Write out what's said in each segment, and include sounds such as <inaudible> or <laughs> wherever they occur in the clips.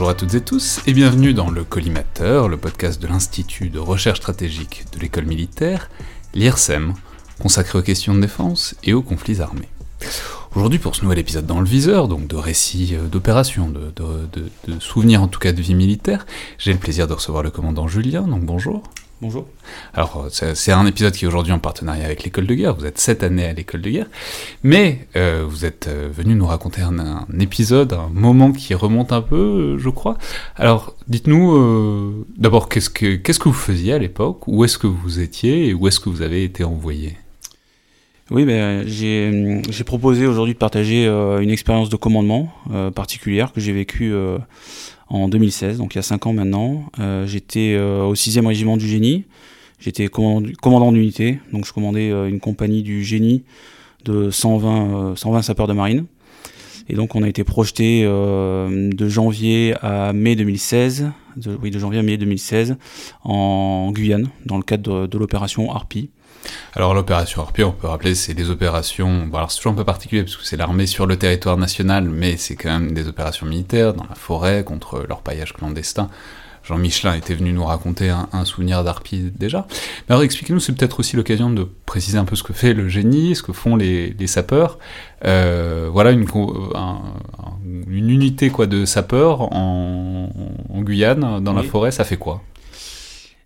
Bonjour à toutes et tous et bienvenue dans le Collimateur, le podcast de l'Institut de recherche stratégique de l'école militaire, l'IRSEM, consacré aux questions de défense et aux conflits armés. Aujourd'hui, pour ce nouvel épisode dans le viseur, donc de récits euh, d'opérations, de, de, souvenirs en tout cas de vie militaire, j'ai le plaisir de recevoir le commandant Julien, donc bonjour. Bonjour. Alors, c'est un épisode qui est aujourd'hui en partenariat avec l'école de guerre. Vous êtes cette année à l'école de guerre, mais euh, vous êtes euh, venu nous raconter un, épisode, un moment qui remonte un peu, je crois. Alors, dites-nous d'abord qu'est-ce que vous faisiez à l'époque, où est-ce que vous étiez et où est-ce que vous avez été envoyé? Oui, ben, j'ai proposé aujourd'hui de partager euh, une expérience de commandement euh, particulière que j'ai vécue euh, en 2016, donc il y a 5 ans maintenant. J'étais au 6e régiment du génie, j'étais commandant, d'unité, donc je commandais une compagnie du génie de 120, 120 sapeurs de marine. Et donc on a été projeté de janvier à mai 2016, oui de janvier à mai 2016 en Guyane dans le cadre de, de l'opération Harpie. Alors l'opération Harpie, on peut rappeler, c'est des opérations, bon, alors c'est toujours un peu particulier parce que c'est l'armée sur le territoire national, mais c'est quand même des opérations militaires dans la forêt contre leur paillage clandestin. Jean Michelin était venu nous raconter un, souvenir d'Harpie déjà. Mais alors expliquez-nous, c'est peut-être aussi l'occasion de préciser un peu ce que fait le génie, ce que font les, sapeurs. Euh, voilà une, une unité quoi de sapeurs en, Guyane, dans la forêt, ça fait quoi?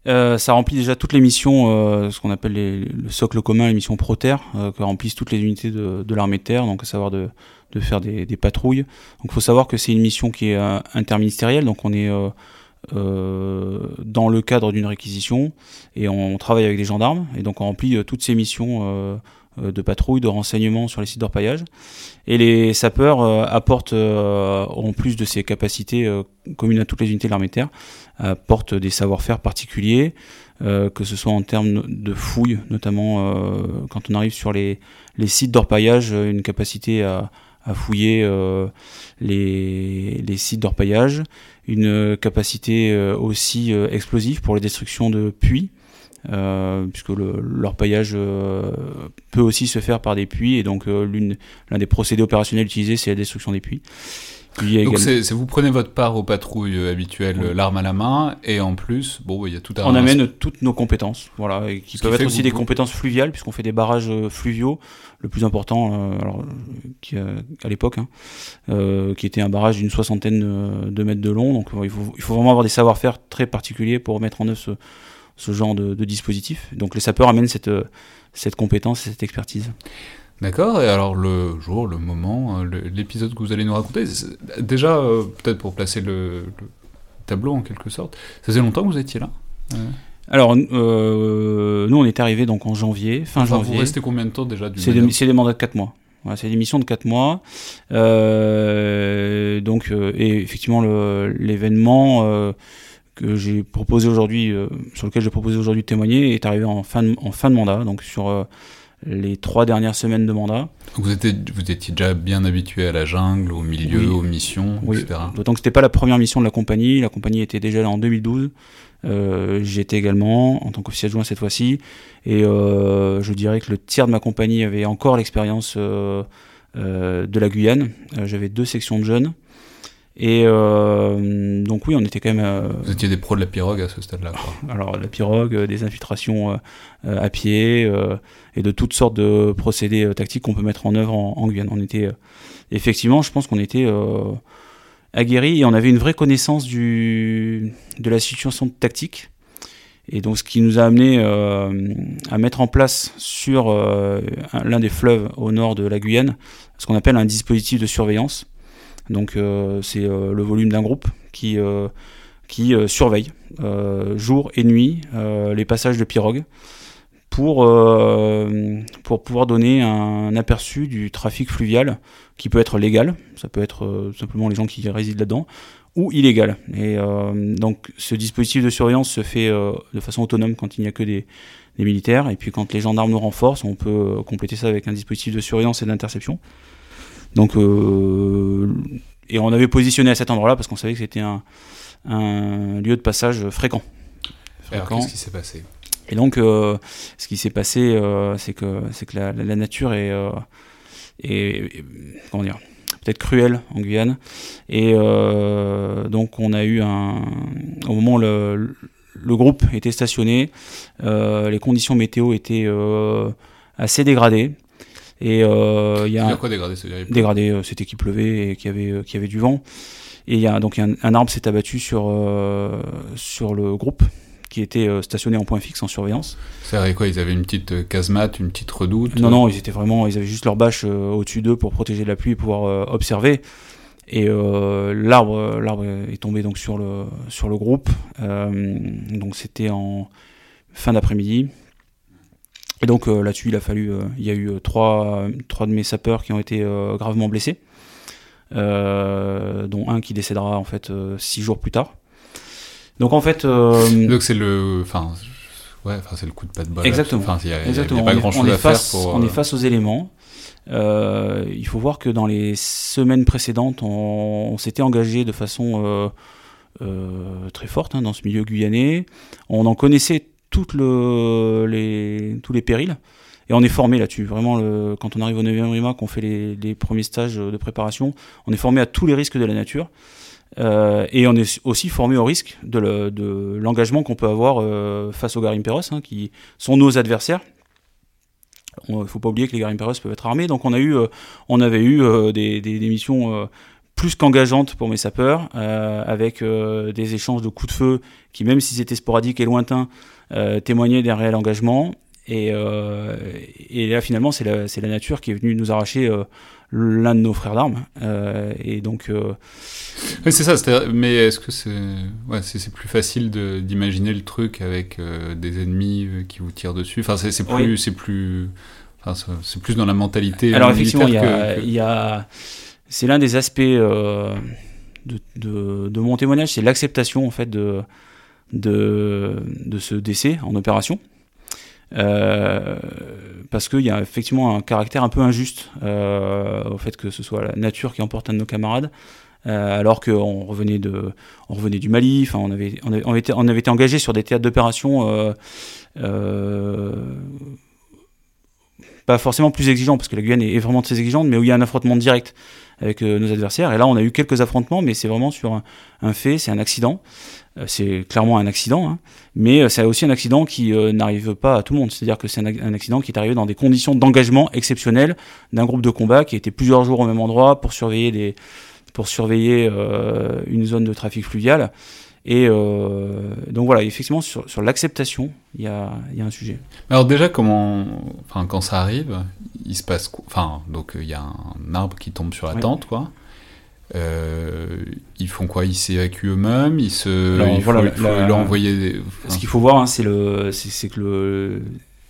Euh, ça remplit déjà toutes les missions, euh, ce qu'on appelle le socle commun, les missions pro-terre, euh, que remplissent toutes les unités de, de l'armée de terre, donc à savoir de, de faire des, des, patrouilles. Donc il faut savoir que c'est une mission qui est euh, interministérielle, donc on est dans le cadre d'une réquisition et on travaille avec des gendarmes, et donc on remplit toutes ces missions de patrouille, de renseignement sur les sites d'orpaillage. Et les sapeurs apportent, en plus de ces capacités communes à toutes les unités de l'armée de terre, apporte des savoir-faire particuliers, euh, que ce soit en termes de fouilles, notamment euh, quand on arrive sur les, sites d'orpaillage, une capacité à, fouiller euh, les, sites d'orpaillage, une capacité aussi explosive pour les destructions de puits. Euh, puisque l'orpaillage euh, peut aussi se faire par des puits, et donc l'un des procédés opérationnels utilisés, c'est la destruction des puits. Donc c'est vous prenez votre part aux patrouilles euh, habituelles, l'arme à la main, et en plus, bon, il y a tout un... On amène toutes nos compétences, voilà, et qui peuvent être aussi des compétences fluviales, puisqu'on fait des barrages euh, fluviaux. Le plus important, euh, alors, qui, à l'époque, hein, euh, qui était un barrage d'une soixantaine de mètres de long. Donc il faut, il faut vraiment avoir des savoir-faire très particuliers pour mettre en œuvre ce, ce genre de, de, dispositif. Donc les sapeurs amènent cette, cette compétence et cette expertise. D'accord, et alors le jour, le moment, euh, l'épisode que vous allez nous raconter, déjà, euh, peut-être pour placer le, tableau en quelque sorte, ça faisait longtemps que vous étiez là Alors, euh, nous on est arrivé donc en janvier, fin janvier. Vous restez combien de temps déjà C'est des, des, mandats de 4 mois. Voilà, c'est des missions de 4 mois. donc, et effectivement, l'événement que j'ai proposé aujourd'hui, sur lequel j'ai proposé aujourd'hui de témoigner, est arrivé en fin de, en fin de mandat, donc sur les trois dernières semaines de mandat. Vous étiez, vous étiez déjà bien habitué à la jungle, au milieu, aux missions, oui. etc. D'autant que c'était pas la première mission de la compagnie. La compagnie était déjà là en 2012. Euh, J'étais également en tant qu'officier adjoint cette fois-ci. Et euh, je dirais que le tiers de ma compagnie avait encore l'expérience euh, euh de la Guyane. J'avais deux sections de jeunes. Et euh, donc oui, on était quand même. Euh, Vous étiez des pros de la pirogue à ce stade-là. <laughs> Alors la pirogue, euh, des infiltrations à pied et de toutes sortes de procédés tactiques qu'on peut mettre en œuvre en, Guyane. On était effectivement, je pense qu'on était aguerris et on avait une vraie connaissance du, de la situation tactique. Et donc ce qui nous a amené à mettre en place sur l'un des fleuves au nord de la Guyane ce qu'on appelle un dispositif de surveillance donc euh, c'est euh, le volume d'un groupe qui, euh, qui surveille jour et nuit les passages de pirogues pour, pour pouvoir donner un aperçu du trafic fluvial qui peut être légal, ça peut être simplement les gens qui résident là-dedans, ou illégal. Et donc ce dispositif de surveillance se fait de façon autonome quand il n'y a que des, des, militaires, et puis quand les gendarmes nous renforcent, on peut compléter ça avec un dispositif de surveillance et d'interception. Donc, euh, et on avait positionné à cet endroit-là parce qu'on savait que c'était un, lieu de passage fréquent. Alors qu'est-ce qui s'est passé? Et donc, euh, ce qui s'est passé, euh, c'est que c'est que la, nature est, est, comment dire peut-être cruelle en Guyane. Et donc, on a eu un au moment où le, le groupe était stationné, les conditions météo étaient assez dégradées. Et euh, il y a quoi dégradé Dégradé, euh, c'était qu'il pleuvait et qu'il y avait euh, qu'il y avait du vent. Et il y a donc un, arbre s'est abattu sur sur le groupe qui était stationné en point fixe en surveillance. Ça avait quoi? Ils avaient une petite casemate, une petite redoute? Non, non, ils étaient vraiment, ils avaient juste leur bâche au-dessus d'eux pour protéger de la pluie et pouvoir observer. Et l'arbre, l'arbre est tombé donc sur le sur le groupe. donc c'était en fin d'après-midi. Et donc euh, là-dessus, il a fallu, euh, il y a eu euh, trois, trois de mes sapeurs qui ont été gravement blessés, dont un qui décédera en fait six jours plus tard. Donc en fait, donc c'est le, enfin, ouais, enfin c'est le coup de pas de bol. Exactement. Enfin, il y a, pas grand chose à faire pour. On est face aux éléments. il faut voir que dans les semaines précédentes, on, s'était engagé de façon très forte hein, dans ce milieu guyanais. On en connaissait tous les périls. Et on est formé là-dessus. Vraiment, quand on arrive au 9e RIMA, qu'on fait les, premiers stages de préparation, on est formé à tous les risques de la nature. Euh, et on est aussi formé au risque de l'engagement qu'on peut avoir euh, face aux garimperos, hein, qui sont nos adversaires. Il ne faut pas oublier que les garimperos peuvent être armés. Donc on, a eu, euh, on avait eu des, des, missions plus qu'engageantes pour mes sapeurs, avec des échanges de coups de feu qui, même si c'était sporadique et lointain, euh, témoigner d'un réel engagement. Et, euh, et là, finalement, c'est la, la, nature qui est venue nous arracher euh, l'un de nos frères d'armes. et donc. Oui, c'est ça. Mais est-ce que c'est ouais, c'est plus facile d'imaginer le truc avec des ennemis qui vous tirent dessus? Enfin, c'est plus. c'est plus Enfin, c'est plus dans la mentalité. Alors effectivement, il y a, y a c'est l'un des aspects de, de, mon témoignage, c'est l'acceptation en fait de, ce décès en opération. Euh, parce qu'il y a effectivement un caractère un peu injuste euh, au fait que ce soit la nature qui emporte un de nos camarades, euh, alors qu'on revenait, revenait du Mali, on été, on avait été engagé sur des théâtres d'opération pas forcément plus exigeants, parce que la Guyane est, vraiment très exigeante, mais où il y a un affrontement direct avec nos adversaires. Et là, on a eu quelques affrontements, mais c'est vraiment sur un fait, c'est un accident. Euh, c'est clairement un accident, hein. mais euh, c'est aussi un accident qui euh, n'arrive pas à tout le monde. C'est-à-dire que c'est un, accident qui est arrivé dans des conditions d'engagement exceptionnelles d'un groupe de combat qui été plusieurs jours au même endroit pour surveiller, des, pour surveiller une zone de trafic fluvial. Et donc voilà, effectivement, sur, sur l'acceptation, il y a, y a, un sujet. Alors déjà, comment, enfin, quand ça arrive, il se passe quoi? Enfin, donc il y a un arbre qui tombe sur la tente, quoi. Euh, ils font quoi? Ils s'évacuent eux-mêmes? Ils se, il faut, leur envoyer. Ce qu'il faut voir, hein, c'est le, c'est que le,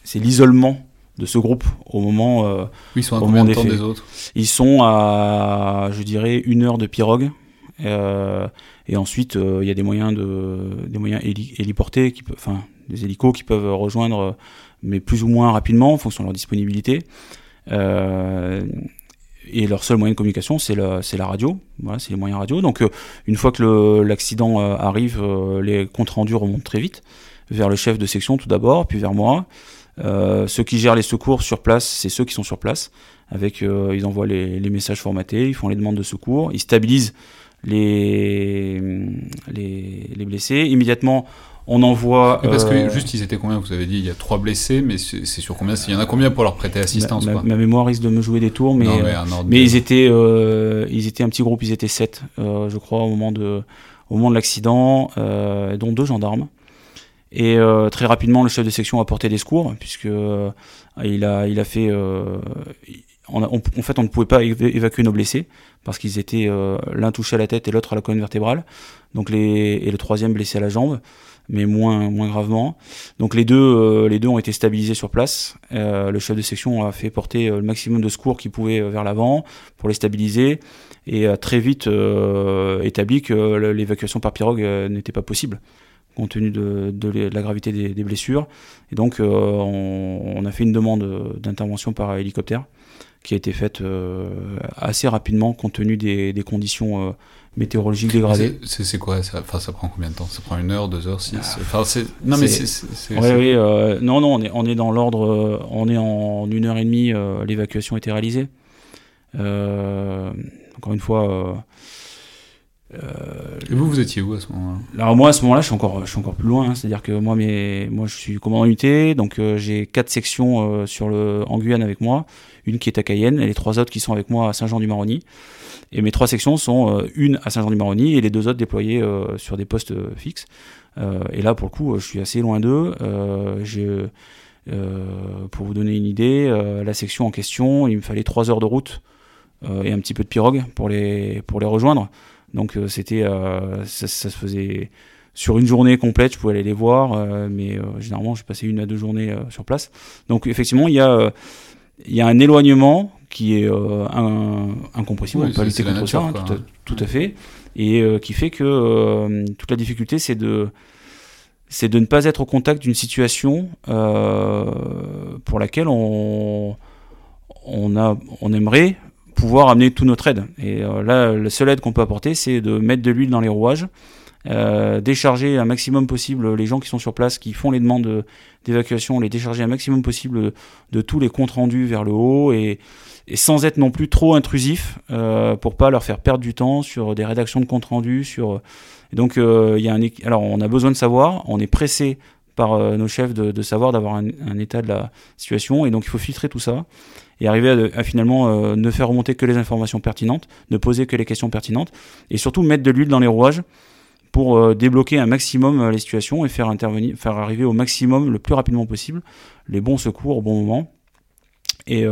c'est l'isolement de ce groupe au moment. Euh, oui, ils sont à combien de temps des autres? Ils sont à, je dirais, une heure de pirogue. Euh, et ensuite, euh, il y a des moyens de, des moyens héliportés, enfin, des hélicos qui peuvent rejoindre, mais plus ou moins rapidement en fonction de leur disponibilité. Euh, et leur seul moyen de communication, c'est la, radio. Voilà, c'est les moyens radio. Donc, euh, une fois que l'accident euh, arrive, euh, les comptes rendus remontent très vite vers le chef de section tout d'abord, puis vers moi. ceux qui gèrent les secours sur place, c'est ceux qui sont sur place. Avec, ils envoient les, messages formatés, ils font les demandes de secours, ils stabilisent les, les, les blessés. Immédiatement, on envoie. parce que juste, ils étaient combien Vous avez dit il y a trois blessés, mais c'est sur combien Il y en a combien pour leur prêter assistance ma, ma, mémoire risque de me jouer des tours, mais, mais, ils, étaient, ils étaient un petit groupe, ils étaient sept, je crois, au moment de, au moment de l'accident, dont deux gendarmes. Et euh, très rapidement, le chef de section a porté des secours, puisque euh, il, a, il a fait. Euh, en fait, on ne pouvait pas évacuer nos blessés, parce qu'ils étaient l'un touché à la tête et l'autre à la colonne vertébrale, donc les, et le troisième blessé à la jambe, mais moins, moins gravement. Donc les deux, les deux ont été stabilisés sur place. le chef de section a fait porter le maximum de secours qu'il pouvait vers l'avant pour les stabiliser, et a très vite établi que l'évacuation par pirogue n'était pas possible compte tenu de, la gravité des, blessures. Et donc, euh, on, a fait une demande d'intervention par hélicoptère qui a été faite euh, assez rapidement compte tenu des, conditions euh, météorologiques dégradées. C'est quoi ça, enfin, ça prend combien de temps? Ça prend une heure, deux heures, six? Ah. enfin, Non, mais c'est. Oui, oui, non, non, on est, on est dans l'ordre. on est en une heure et demie, l'évacuation a été réalisée. encore une fois euh, et vous, vous étiez où à ce moment-là? Alors moi, à ce moment-là, je suis encore, je suis encore plus loin. Hein. C'est-à-dire que moi, mes, moi, je suis commandant unité, donc euh, j'ai quatre sections euh, sur le, en Guyane avec moi, une qui est à Cayenne, et les trois autres qui sont avec moi à Saint-Jean-du-Maroni. Et mes trois sections sont une à Saint-Jean-du-Maroni et les deux autres déployées sur des postes fixes. et là, pour le coup, je suis assez loin d'eux. pour vous donner une idée, la section en question, il me fallait trois heures de route et un petit peu de pirogue pour les, pour les rejoindre. Donc euh, c'était, euh, ça, se faisait sur une journée complète, je pouvais aller les voir, euh, mais généralement, je passais une à deux journées sur place. Donc effectivement, il y a, il y a un éloignement qui est incompressible, on peut pas lutter contre ça, hein, tout, à, fait, et qui fait que toute la difficulté, c'est de c'est de ne pas être au contact d'une situation pour laquelle on, on, a, on aimerait pouvoir amener tout notre aide. Et euh, là, la seule aide qu'on peut apporter, c'est de mettre de l'huile dans les rouages, euh, décharger un maximum possible les gens qui sont sur place, qui font les demandes d'évacuation, les décharger un maximum possible de, tous les comptes rendus vers le haut et, sans être non plus trop intrusif euh, pour pas leur faire perdre du temps sur des rédactions de comptes rendus. Sur... donc, euh, y a un... alors on a besoin de savoir, on est pressé par nos chefs de, savoir, d'avoir un, état de la situation, et donc il faut filtrer tout ça et arriver à, finalement euh, ne faire remonter que les informations pertinentes, ne poser que les questions pertinentes, et surtout mettre de l'huile dans les rouages pour euh, débloquer un maximum euh, les situations et faire intervenir, faire arriver au maximum le plus rapidement possible les bons secours au bon moment. Et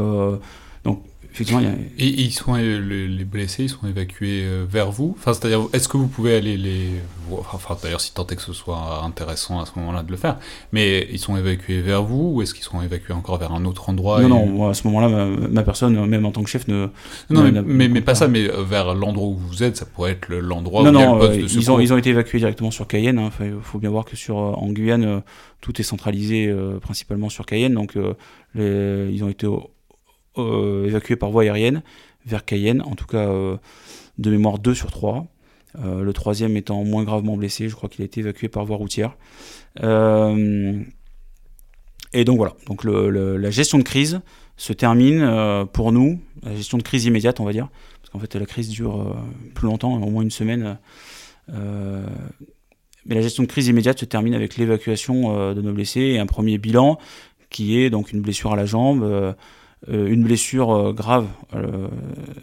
effectivement, Et ils sont les blessés, ils sont évacués vers vous? Enfin, c'est-à-dire, est-ce que vous pouvez aller les Enfin, d'ailleurs, si tant est que ce soit intéressant à ce moment-là de le faire. Mais ils sont évacués vers vous ou est-ce qu'ils sont évacués encore vers un autre endroit Non, non, moi, à ce moment-là, ma, personne, même en tant que chef, ne. Non, mais, mais, pas ça, mais euh, vers l'endroit où vous êtes, ça pourrait être l'endroit où il y a le poste euh, de ils ont, ils ont été évacués directement sur Cayenne. Hein. il faut bien voir que sur, euh, en Guyane, tout est centralisé principalement sur Cayenne. Donc, ils ont été évacués par voie aérienne vers Cayenne, en tout cas de mémoire 2 sur 3. Euh, le troisième étant moins gravement blessé, je crois qu'il a été évacué par voie routière. Euh, et donc voilà, donc la gestion de crise se termine euh, pour nous, la gestion de crise immédiate on va dire, parce qu'en fait la crise dure plus longtemps, au moins une semaine. mais la gestion de crise immédiate se termine avec l'évacuation de nos blessés et un premier bilan qui est donc une blessure à la jambe, une blessure grave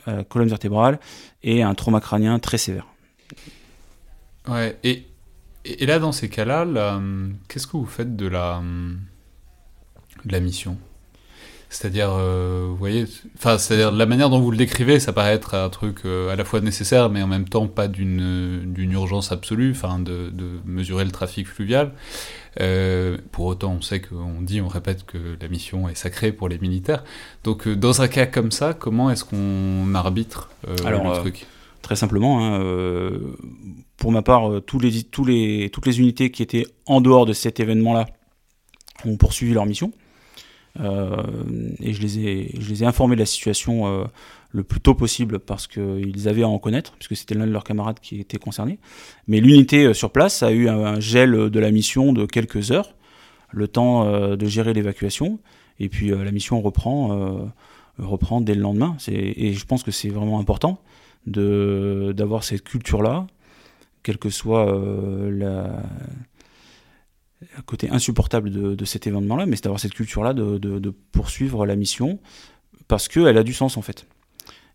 à la colonne vertébrale et un trauma crânien très sévère. Ouais, et, et là, dans ces cas-là, qu'est-ce que vous faites de la, de la mission? C'est-à-dire, euh, vous voyez, enfin, c'est-à-dire la manière dont vous le décrivez, ça paraît être un truc euh, à la fois nécessaire, mais en même temps pas d'une d'une urgence absolue, enfin, de, de, mesurer le trafic fluvial. Euh, pour autant, on sait qu'on dit, on répète que la mission est sacrée pour les militaires. Donc, dans un cas comme ça, comment est-ce qu'on arbitre le truc? Très simplement, hein, euh, pour ma part, euh, tous les, tous les, toutes les unités qui étaient en dehors de cet événement-là ont poursuivi leur mission. Euh, et je les, ai, je les ai informés de la situation le plus tôt possible parce qu'ils avaient à en connaître, puisque c'était l'un de leurs camarades qui était concerné. Mais l'unité sur place a eu un, gel de la mission de quelques heures, le temps de gérer l'évacuation, et puis la mission reprend reprendre dès le lendemain. Et je pense que c'est vraiment important d'avoir cette culture-là, quel que soit la, le côté insupportable de, cet événement-là, mais c'est d'avoir cette culture-là de, poursuivre la mission, parce qu'elle a du sens en fait.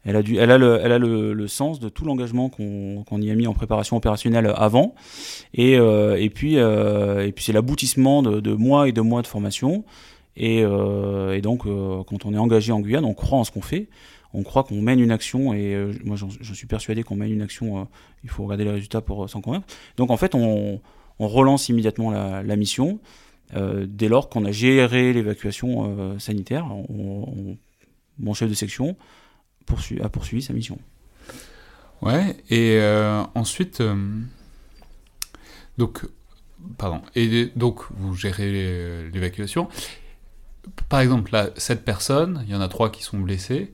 Elle a, du, elle a, le, elle a le, sens de tout l'engagement qu'on y a mis en préparation opérationnelle avant. Et, euh, et puis, euh, et puis c'est l'aboutissement de, mois et de mois de formation. Et, euh, et donc, quand on est engagé en Guyane, on croit en ce qu'on fait. On croit qu'on mène une action. Et moi, je suis persuadé qu'on mène une action. il faut regarder les résultats pour s'en convaincre. Donc, en fait, on, on relance immédiatement la, mission. dès lors qu'on a géré l'évacuation sanitaire, mon chef de section a poursuivi sa mission. Ouais, et euh, ensuite, euh, donc, donc vous gérez l'évacuation. Par exemple, là, sept personnes, il y en a trois qui sont blessés.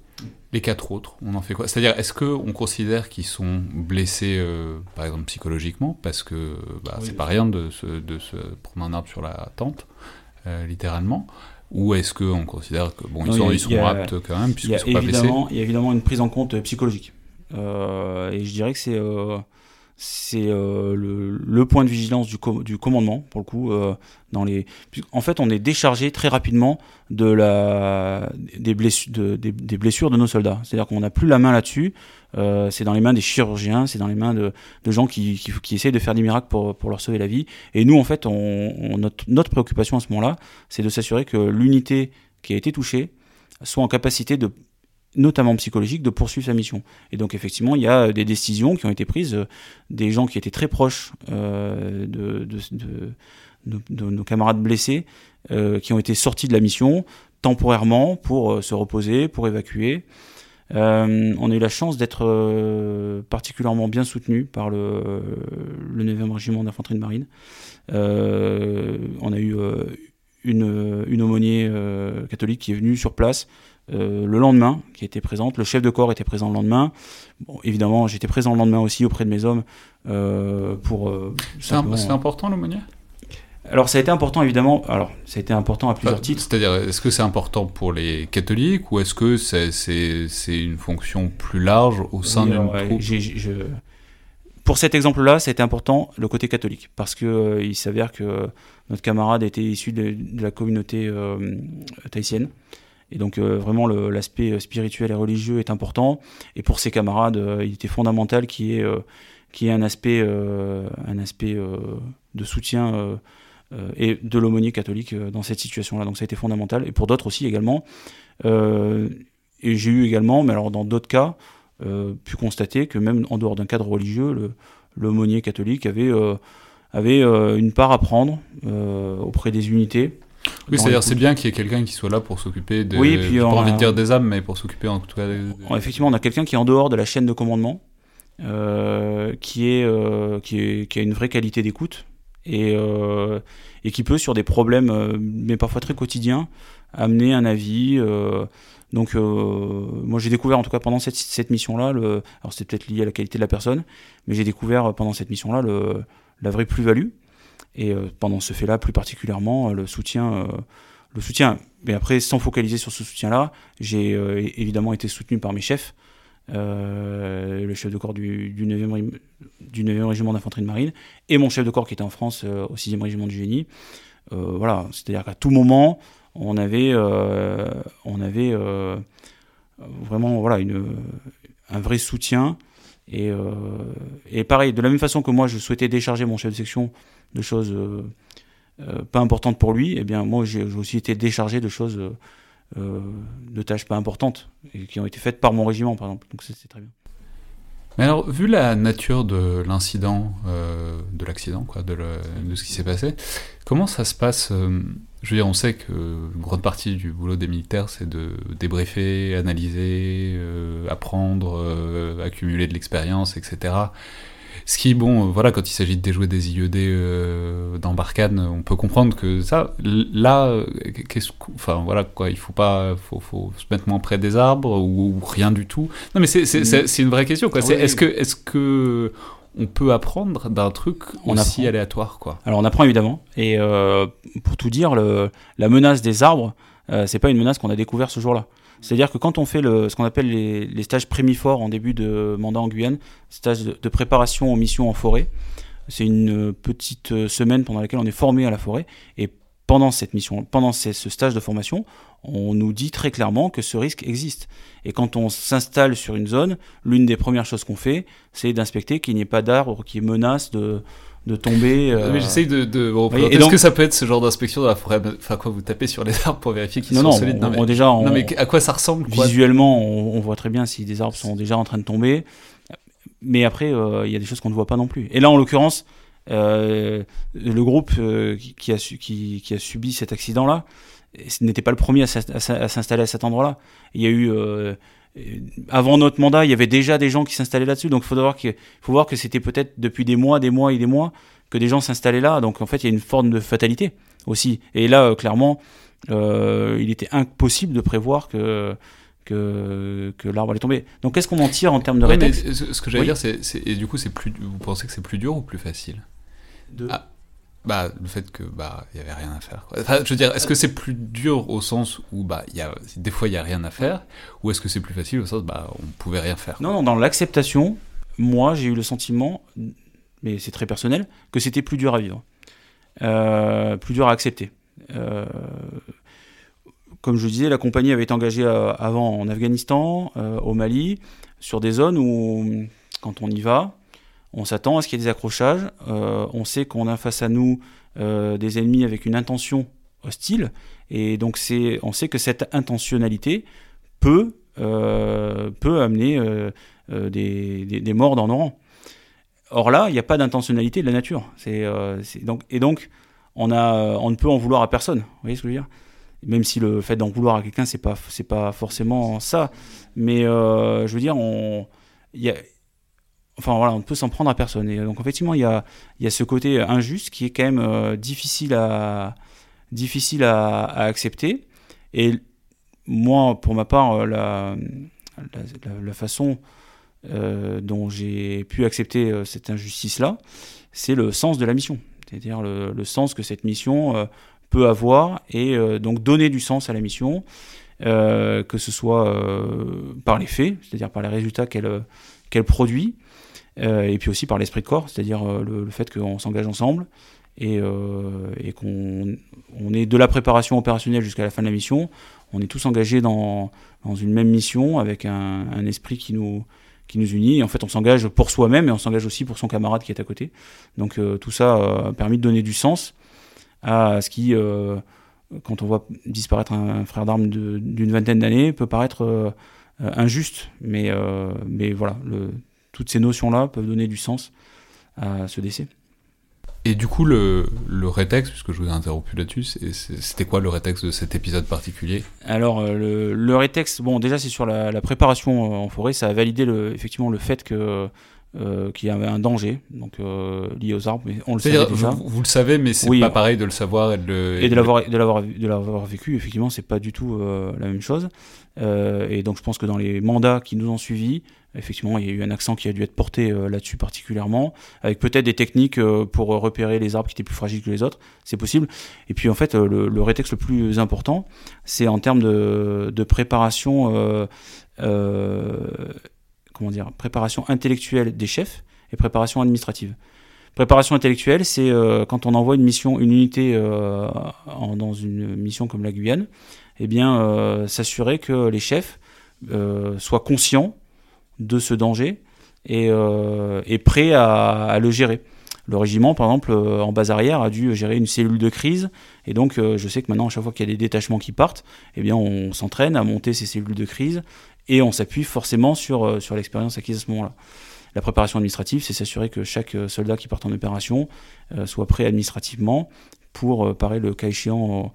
Les quatre autres, on en fait quoi? C'est-à-dire, est-ce qu'on considère qu'ils sont blessés, euh, par exemple, psychologiquement? Parce que bah, c'est pas rien de se, de se, prendre un arbre sur la tente, littéralement. Ou est-ce qu'on considère que bon, ils, sont, ils sont aptes quand même, puisqu'ils sont pas blessés? Il y a évidemment une prise en compte euh, psychologique. Euh, et je dirais que c'est euh, c'est euh, le, point de vigilance du, commandement pour le coup euh, dans les en fait on est déchargé très rapidement de la des blessures de, des, blessures de nos soldats. C'est à dire qu'on n'a plus la main là-dessus. Euh, c'est dans les mains des chirurgiens c'est dans les mains de, gens qui, qui, essayent de faire des miracles pour, leur sauver la vie. Et nous en fait notre préoccupation à ce moment-là c'est de s'assurer que l'unité qui a été touchée soit en capacité de notamment psychologique, de poursuivre sa mission. Et donc effectivement, il y a des décisions qui ont été prises, euh, des gens qui étaient très proches euh, de, nos camarades blessés, euh, qui ont été sortis de la mission temporairement pour se reposer, pour évacuer. on a eu la chance d'être particulièrement bien soutenu par le, le 9e régiment d'infanterie de marine. on a eu une, une aumônier catholique qui est venue sur place euh, le lendemain, qui était présente. Le chef de corps était présent le lendemain. Bon, évidemment, j'étais présent le lendemain aussi auprès de mes hommes euh, pour. Euh, c'est important l'aumônier? Alors ça a été important évidemment. Alors ça a été important à plusieurs titres. C'est-à-dire, est-ce que c'est important pour les catholiques ou est-ce que c'est une fonction plus large au sein d'une troupe? Pour cet exemple-là, ça a été important le côté catholique parce que il s'avère que notre camarade était issu de, la communauté tahitienne et donc euh, vraiment l'aspect spirituel et religieux est important. Et pour ses camarades, euh, il était fondamental qu'il y ait, euh, un aspect, un aspect de soutien et de l'aumônier catholique dans cette situation-là. Donc ça a été fondamental. Et pour d'autres aussi également. et j'ai eu également, mais alors dans d'autres cas, pu constater que même en dehors d'un cadre religieux, l'aumônier catholique avait, avait une part à prendre auprès des unités oui, c'est-à-dire c'est bien qu'il y ait quelqu'un qui soit là pour s'occuper de. Oui, puis pas envie de dire des âmes, mais pour s'occuper en tout cas. Effectivement, on a quelqu'un qui est en dehors de la chaîne de commandement, euh, qui, est, euh, qui, est, qui a une vraie qualité d'écoute et, euh, et qui peut sur des problèmes, euh, mais parfois très quotidiens, amener un avis. Euh, donc, moi, j'ai découvert, en tout cas pendant cette, cette mission-là, le, alors c'est peut-être lié à la qualité de la personne, mais j'ai découvert pendant cette mission-là le, la vraie plus-value et euh, pendant ce fait-là, plus particulièrement, euh, le soutien, euh, le soutien. Mais après, sans focaliser sur ce soutien-là, j'ai évidemment été soutenu par mes chefs, le chef de corps du, du, 9e, du 9e régiment d'infanterie de marine, et mon chef de corps qui était en France au 6e régiment du génie. voilà, c'est-à-dire qu'à tout moment, on avait, on avait vraiment voilà, une, un vrai soutien. Et, et pareil, de la même façon que moi, je souhaitais décharger mon chef de section de choses euh, euh, pas importantes pour lui, et eh bien moi j'ai aussi été déchargé de choses, euh, de tâches pas importantes, et qui ont été faites par mon régiment par exemple. Donc c'est très bien. Mais alors, vu la nature de l'incident, de l'accident, quoi, de, de, ce qui s'est passé, comment ça se passe Je veux dire, on sait que une grande partie du boulot des militaires, c'est de débriefer, analyser, apprendre, accumuler de l'expérience, etc. Ce qui, bon, euh, voilà, quand il s'agit de déjouer des IED euh, dans Barkhane, on peut comprendre que ça, là, euh, qu'est-ce enfin voilà, quoi, il faut pas, faut, faut se mettre moins près des arbres ou, rien du tout. Non, mais c'est une vraie question, quoi. Est-ce que, est-ce que on peut apprendre d'un truc on aussi aléatoire, quoi? Alors on apprend évidemment, et pour tout dire, le, la menace des arbres, c'est pas une menace qu'on a découvert ce jour-là. C'est-à-dire que quand on fait le, ce qu'on appelle les, les stages prémiforts en début de mandat en Guyane, stage de, préparation aux missions en forêt, c'est une petite semaine pendant laquelle on est formé à la forêt. Et pendant cette mission, pendant ce stage de formation, on nous dit très clairement que ce risque existe. Et quand on s'installe sur une zone, l'une des premières choses qu'on fait, c'est d'inspecter qu'il n'y ait pas d'arbres qui menacent de, de tomber. Euh... Mais j'essaye de. Est-ce que ça peut être ce genre d'inspection dans la forêt Enfin, quoi, vous tapez sur les arbres pour vérifier qu'ils sont non, solides? non, mais, déjà, non, mais à quoi ça ressemble Visuellement, on, on, voit très bien si des arbres sont déjà en train de tomber. Mais après, euh, il y a des choses qu'on ne voit pas non plus. Et là, en l'occurrence, euh, le groupe euh, qui, a su, qui, qui, a subi cet accident-là n'était pas le premier à s'installer à cet endroit-là. Il y a eu avant notre mandat, il y avait déjà des gens qui s'installaient là-dessus. Donc, il faut voir que, faut voir que c'était peut-être depuis des mois, des mois et des mois que des gens s'installaient là. Donc, en fait, il y a une forme de fatalité aussi. Et là, euh, clairement, euh, il était impossible de prévoir que que, que l'arbre allait tomber. Donc, qu'est-ce qu'on en tire en termes de ouais, Ce que j'allais dire, c'est et du coup, c'est plus. Vous pensez que c'est plus dur ou plus facile? De... ah. Bah, le fait que bah il y avait rien à faire. Quoi. Enfin, je veux dire, est-ce que c'est plus dur au sens où bah il y a des fois il y a rien à faire, ou est-ce que c'est plus facile au sens bah on pouvait rien faire Non, non, dans l'acceptation, moi j'ai eu le sentiment, mais c'est très personnel, que c'était plus dur à vivre, euh, plus dur à accepter. Euh, comme je disais, la compagnie avait été engagée euh, avant en Afghanistan, euh, au Mali, sur des zones où quand on y va, on s'attend à ce qu'il y ait des accrochages. Euh, on sait qu'on a face à nous euh, des ennemis avec une intention hostile. Et donc on sait que cette intentionnalité peut, euh, peut amener des, des, morts dans nos rangs. Or là, il n'y a pas d'intentionnalité de la nature. Donc, et donc, on, a, on ne peut en vouloir à personne. Vous voyez ce que je veux dire? Même si le fait d'en vouloir à quelqu'un, c'est pas, pas forcément ça. Mais je veux dire, on, y a, enfin voilà, on ne peut s'en prendre à personne. Et donc effectivement, il y a, y a ce côté injuste qui est quand même euh, difficile à difficile à, accepter. Et moi, pour ma part, euh, la, la, façon euh, dont j'ai pu accepter euh, cette injustice-là, c'est le sens de la mission. C'est-à-dire le, le, sens que cette mission euh, peut avoir et euh, donc donner du sens à la mission, que ce soit par les faits, c'est-à-dire par les résultats qu'elle qu'elle produit, euh, et puis aussi par l'esprit de corps, c'est-à-dire euh, le, fait qu'on s'engage ensemble et, euh, qu'on on est de la préparation opérationnelle jusqu'à la fin de la mission, on est tous engagés dans, dans une même mission avec un, esprit qui nous, qui nous unit. Et en fait, on s'engage pour soi-même et on s'engage aussi pour son camarade qui est à côté. Donc euh, tout ça a permis de donner du sens à ce qui, euh, quand on voit disparaître un, frère d'armes d'une vingtaine d'années, peut paraître euh, injuste. Mais, mais voilà, toutes ces notions-là peuvent donner du sens à ce décès. Et du coup, le, le rétexte, puisque je vous ai interrompu là-dessus, c'était quoi le rétexte de cet épisode particulier? Alors, le, le rétexte, bon, déjà, c'est sur la, la, préparation en forêt. Ça a validé le, effectivement le fait que euh, qu'il y avait un danger donc euh, lié aux arbres mais on le savait déjà vous, vous, le savez mais c'est oui, pas pareil de le savoir et de le et de l'avoir de l'avoir de l'avoir vécu effectivement c'est pas du tout euh, la même chose euh, et donc je pense que dans les mandats qui nous ont suivis effectivement il y a eu un accent qui a dû être porté euh, là-dessus particulièrement avec peut-être des techniques euh, pour repérer les arbres qui étaient plus fragiles que les autres c'est possible et puis en fait le, rétexte le plus important c'est en termes de, préparation comment dire, préparation intellectuelle des chefs et préparation administrative. Préparation intellectuelle, c'est euh, quand on envoie une mission, une unité euh, dans une mission comme la Guyane, eh bien, euh, s'assurer que les chefs euh, soient conscients de ce danger et, euh, et prêts à, le gérer. Le régiment, par exemple, en base arrière, a dû gérer une cellule de crise, et donc je sais que maintenant, à chaque fois qu'il y a des détachements qui partent, eh bien, on s'entraîne à monter ces cellules de crise, et on s'appuie forcément sur, euh, sur l'expérience acquise à ce moment-là. La préparation administrative, c'est s'assurer que chaque euh, soldat qui part en opération euh, soit prêt administrativement pour euh, parer le cas échéant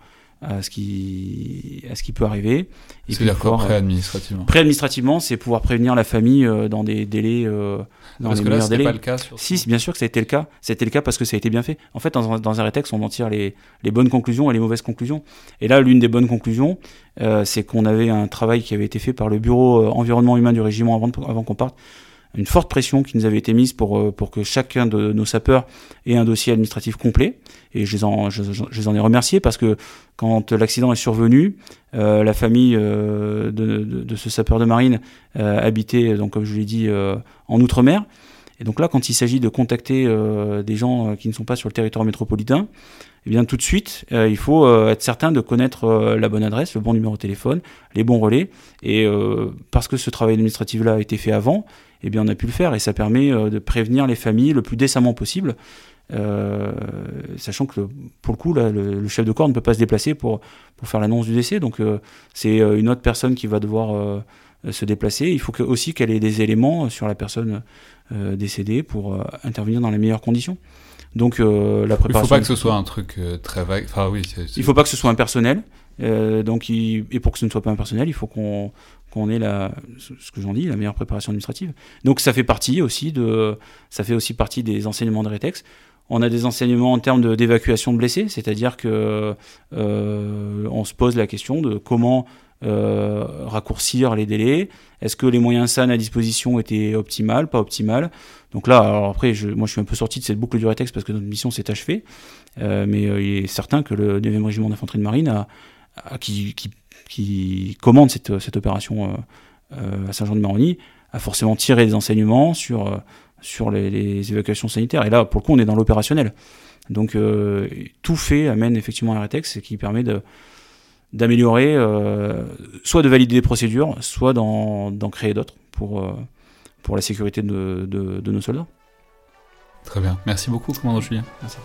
à ce qui à ce qui peut arriver. C'est-à-dire quoi prêt administrativement Prêt administrativement, c'est pouvoir prévenir la famille euh, dans des délais euh, dans parce les que là, délais. pas le cas. Sur si, bien sûr que ça a été le cas. C'était le cas parce que ça a été bien fait. En fait, dans un, dans un rétexte, on en tire les, les bonnes conclusions et les mauvaises conclusions. Et là, l'une des bonnes conclusions, euh, c'est qu'on avait un travail qui avait été fait par le bureau euh, environnement humain du régiment avant, avant qu'on parte, une forte pression qui nous avait été mise pour, pour que chacun de nos sapeurs ait un dossier administratif complet. Et je les en, je, les en ai remerciés parce que quand l'accident est survenu, la famille de, de, de, ce sapeur de marine habitait, donc, comme je l'ai dit, en Outre-mer. Et donc là, quand il s'agit de contacter euh, des gens euh, qui ne sont pas sur le territoire métropolitain, eh bien tout de suite, euh, il faut être certain de connaître la bonne adresse, le bon numéro de téléphone, les bons relais. Et parce que ce travail administratif-là a été fait avant, eh bien on a pu le faire et ça permet de prévenir les familles le plus décemment possible. sachant que pour le coup, là, le, chef de corps ne peut pas se déplacer pour, pour faire l'annonce du décès, donc c'est une autre personne qui va devoir se déplacer. Il faut aussi qu'elle ait des éléments sur la personne euh, décédé pour euh, intervenir dans les meilleures conditions. Donc euh, la préparation. Il ne faut pas que ce soit un truc très vague. Enfin oui. Il faut pas que ce soit impersonnel. donc et pour que ce ne soit pas impersonnel, il faut qu'on qu'on ait la, ce que j'en dis, la meilleure préparation administrative. Donc ça fait partie aussi de, ça fait aussi partie des enseignements de Rétex. On a des enseignements en termes d'évacuation de, blessés, c'est-à-dire que on se pose la question de comment euh, raccourcir les délais Est-ce que les moyens SAN à disposition étaient optimales, pas optimales? Donc là, après, je, moi je suis un peu sorti de cette boucle du rétexte parce que notre mission s'est achevée, euh, mais euh, il est certain que le 9e régiment d'infanterie de marine, qui, commande cette, opération à Saint-Jean-de-Maroni, a forcément tiré des enseignements sur, les, évacuations sanitaires. Et là, pour le coup, on est dans l'opérationnel. Donc tout fait amène effectivement un rétexte qui permet de d'améliorer, euh, soit de valider des procédures, soit d'en créer d'autres pour, euh, pour la sécurité de, de, nos soldats. Très bien. Merci beaucoup, commandant Julien. Merci.